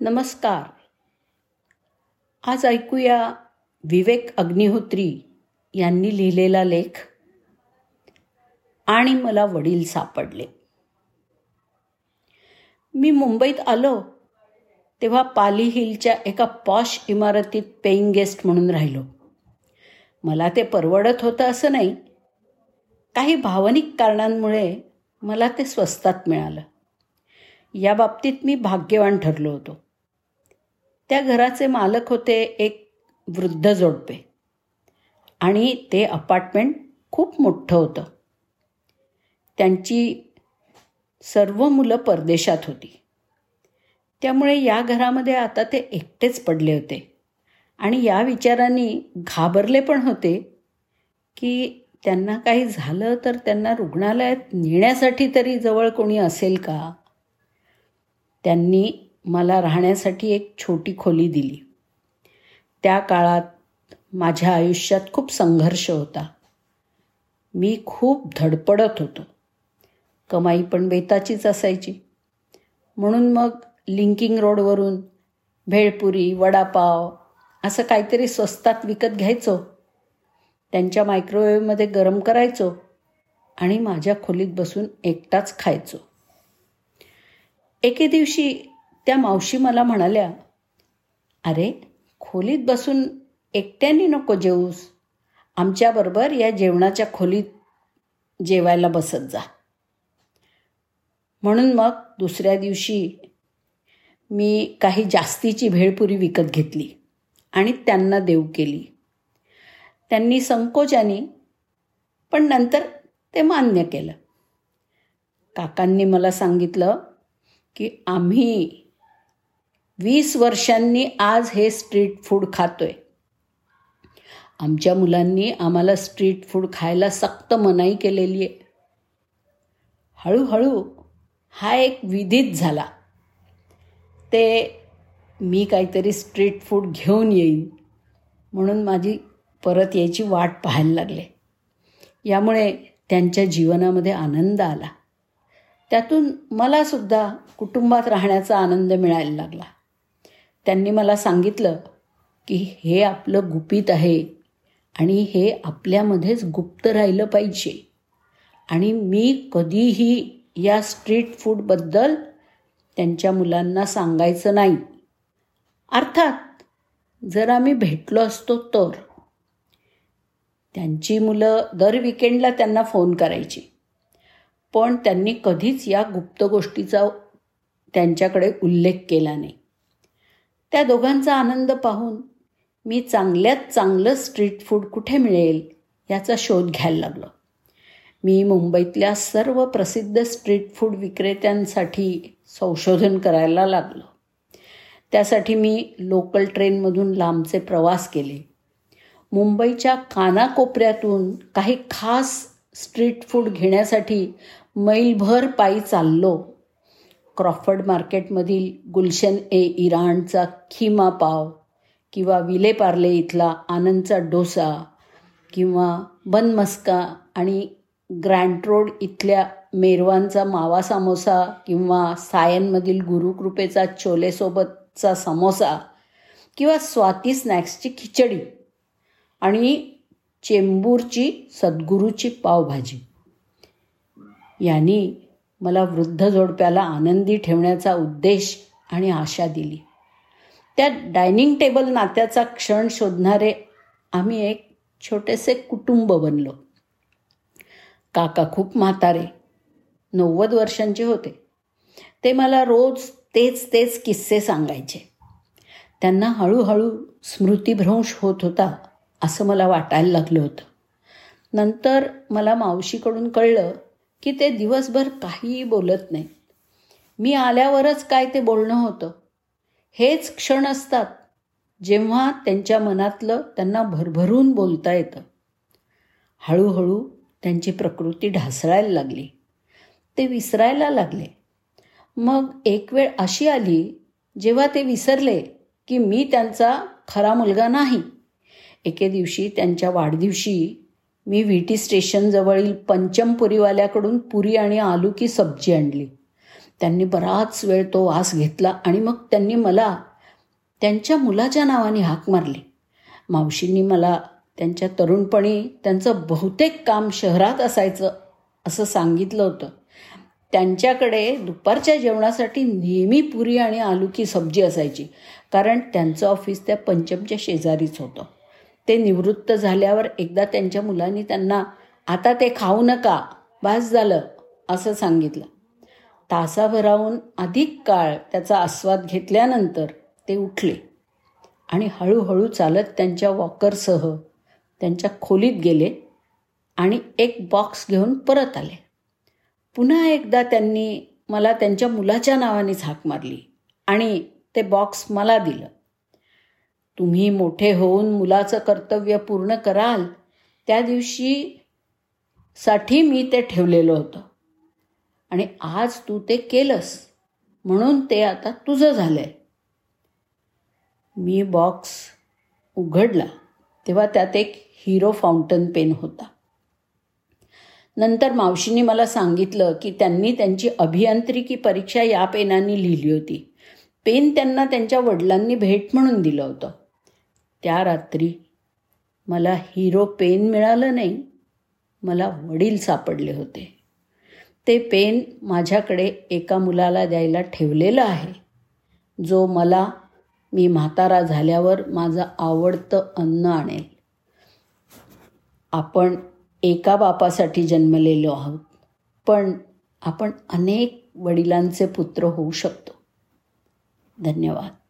नमस्कार. आज ऐकूया विवेक अग्निहोत्री यांनी लिहिलेला लेख आणि मला वडील सापडले. मी मुंबईत आलो तेव्हा पाली हिलच्या एका पॉश इमारतीत पेईंग गेस्ट म्हणून राहिलो. मला ते परवडत होतं असं नाही. काही भावनिक कारणांमुळे मला ते स्वस्तात मिळालं. या बाबतीत मी भाग्यवान ठरलो होतो. त्या घराचे मालक होते एक वृद्ध जोडपे. आणि ते अपार्टमेंट खूप मोठं होतं. त्यांची सर्व मुलं परदेशात होती. त्यामुळे या घरामध्ये आता ते एकटेच पडले होते. आणि या विचारांनी घाबरले पण होते की त्यांना काही झालं तर त्यांना रुग्णालयात नेण्यासाठी तरी जवळ कोणी असेल का? त्यांनी मला राहण्यासाठी एक छोटी खोली दिली. त्या काळात माझ्या आयुष्यात खूप संघर्ष होता. मी खूप धडपडत होतो. कमाई पण बेताचीच असायची. म्हणून मग लिंकिंग रोडवरून भेळपुरी वडापाव असं काहीतरी स्वस्तात विकत घ्यायचो. त्यांच्या मायक्रोवेव्हमध्ये गरम करायचो आणि माझ्या खोलीत बसून एकटाच खायचो. एके दिवशी त्या मावशी मला म्हणाल्या अरे खोलीत बसून एकट्याने नको जेवूस आमच्याबरोबर या जेवणाच्या खोलीत जेवायला बसत जा. म्हणून मग दुसऱ्या दिवशी मी काही जास्तीची भेळपुरी विकत घेतली आणि त्यांना देऊ केली. त्यांनी संकोचाने पण नंतर ते मान्य केलं. काकांनी मला सांगितलं की आम्ही वीस वर्षांनी आज हे स्ट्रीट फूड खातोय. आमच्या मुलांनी आम्हाला स्ट्रीट फूड खायला सक्त मनाई केलेली आहे. हळूहळू हा एक विधित झाला. ते मी काहीतरी स्ट्रीट फूड घेऊन येईन म्हणून माझी परत यायची वाट पाहायला लागले. यामुळे त्यांच्या जीवनामध्ये आनंद आला. त्यातून मलासुद्धा कुटुंबात राहण्याचा आनंद मिळायला लागला. त्यांनी मला सांगितलं की हे आपलं गुपित आहे आणि हे आपल्यामध्येच गुप्त राहिलं पाहिजे. आणि मी कधीही या स्ट्रीट फूडबद्दल त्यांच्या मुलांना सांगायचं नाही. अर्थात जर आम्ही भेटलो असतो तर. त्यांची मुलं दर विकेंडला त्यांना फोन करायची. पण त्यांनी कधीच या गुप्त गोष्टीचा त्यांच्याकडे उल्लेख केला नाही. त्या दोघांचा आनंद पाहून मी चांगल्यात चांगलं स्ट्रीट फूड कुठे मिळेल याचा शोध घ्यायला लागलो. मी मुंबईतल्या सर्व प्रसिद्ध स्ट्रीट फूड विक्रेत्यांसाठी संशोधन करायला लागलो. त्यासाठी मी लोकल ट्रेनमधून लांबचे प्रवास केले. मुंबईच्या कानाकोपऱ्यातून काही खास स्ट्रीट फूड घेण्यासाठी मैलभर पायी चाललो. क्रॉफर्ड मार्केटमधील गुलशन ए इराणचा खिमा पाव किंवा विलेपार्ले इथला आनंदचा डोसा किंवा बनमस्का आणि ग्रँट रोड इथल्या मेरवानचा मावा सामोसा किंवा सायनमधील गुरुकृपेचा चोलेसोबतचा समोसा किंवा स्वाती स्नॅक्सची खिचडी आणि चेंबूरची सद्गुरूची पावभाजी. यांनी मला वृद्ध जोडप्याला आनंदी ठेवण्याचा उद्देश आणि आशा दिली. त्या डायनिंग टेबल नात्याचा क्षण शोधणारे आम्ही एक छोटेसे कुटुंब बनलो. काका खूप म्हातारे नव्वद वर्षांचे होते. ते मला रोज तेच तेच किस्से सांगायचे. त्यांना हळूहळू स्मृतिभ्रंश होत होता असं मला वाटायला लागलं होतं. नंतर मला मावशीकडून कळलं की ते दिवसभर काहीही बोलत नाहीत. मी आल्यावरच काय ते बोलणं होतं. हेच क्षण असतात जेव्हा त्यांच्या मनातलं त्यांना भरभरून बोलता येतं. हळूहळू त्यांची प्रकृती ढासळायला लागली. ते विसरायला लागले. मग एक वेळ अशी आली जेव्हा ते विसरले की मी त्यांचा खरा मुलगा नाही. एके दिवशी त्यांच्या वाढदिवशी मी व्ही टी स्टेशनजवळील पंचमपुरीवाल्याकडून पुरी आणि आलू की सब्जी आणली. त्यांनी बराच वेळ तो वास घेतला आणि मग त्यांनी मला त्यांच्या मुलाच्या नावाने हाक मारली. मावशींनी मला त्यांच्या तरुणपणी त्यांचं बहुतेक काम शहरात असायचं असं सांगितलं होतं. त्यांच्याकडे दुपारच्या जेवणासाठी नेहमी पुरी आणि आलू की सब्जी असायची कारण त्यांचं ऑफिस त्या पंचमच्या शेजारीच होतं. ते निवृत्त झाल्यावर एकदा त्यांच्या मुलांनी त्यांना आता ते खाऊ नका बास झालं असं सांगितलं. तासाभराहून अधिक काळ त्याचा आस्वाद घेतल्यानंतर ते उठले आणि हळूहळू चालत त्यांच्या वॉकरसह त्यांच्या खोलीत गेले आणि एक बॉक्स घेऊन परत आले. पुन्हा एकदा त्यांनी मला त्यांच्या मुलाच्या नावानेच हाक मारली आणि ते बॉक्स मला दिलं. तुम्ही मोठे होऊन मुलाचं कर्तव्य पूर्ण कराल त्या दिवशी साठी मी ते ठेवलेलं होतं. आणि आज तू ते केलंस म्हणून ते आता तुझं झालं आहे मी बॉक्स उघडला तेव्हा त्यात एक हिरो फाउंटन पेन होता. नंतर मावशींनी मला सांगितलं की त्यांनी त्यांची अभियांत्रिकी परीक्षा या पेनाने लिहिली होती. पेन त्यांना त्यांच्या वडिलांनी भेट म्हणून दिलं होतं. त्या रात्री मला हिरो पेन मिळालं नाही. मला वडील सापडले होते. ते पेन माझ्याकडे एका मुलाला द्यायला ठेवलेलं आहे. जो मला मी म्हातारा झाल्यावर माझं आवडतं अन्न आणेल. आपण एका बापासाठी जन्मलेलो आहोत. पण आपण अनेक वडिलांचे पुत्र होऊ शकतो. धन्यवाद.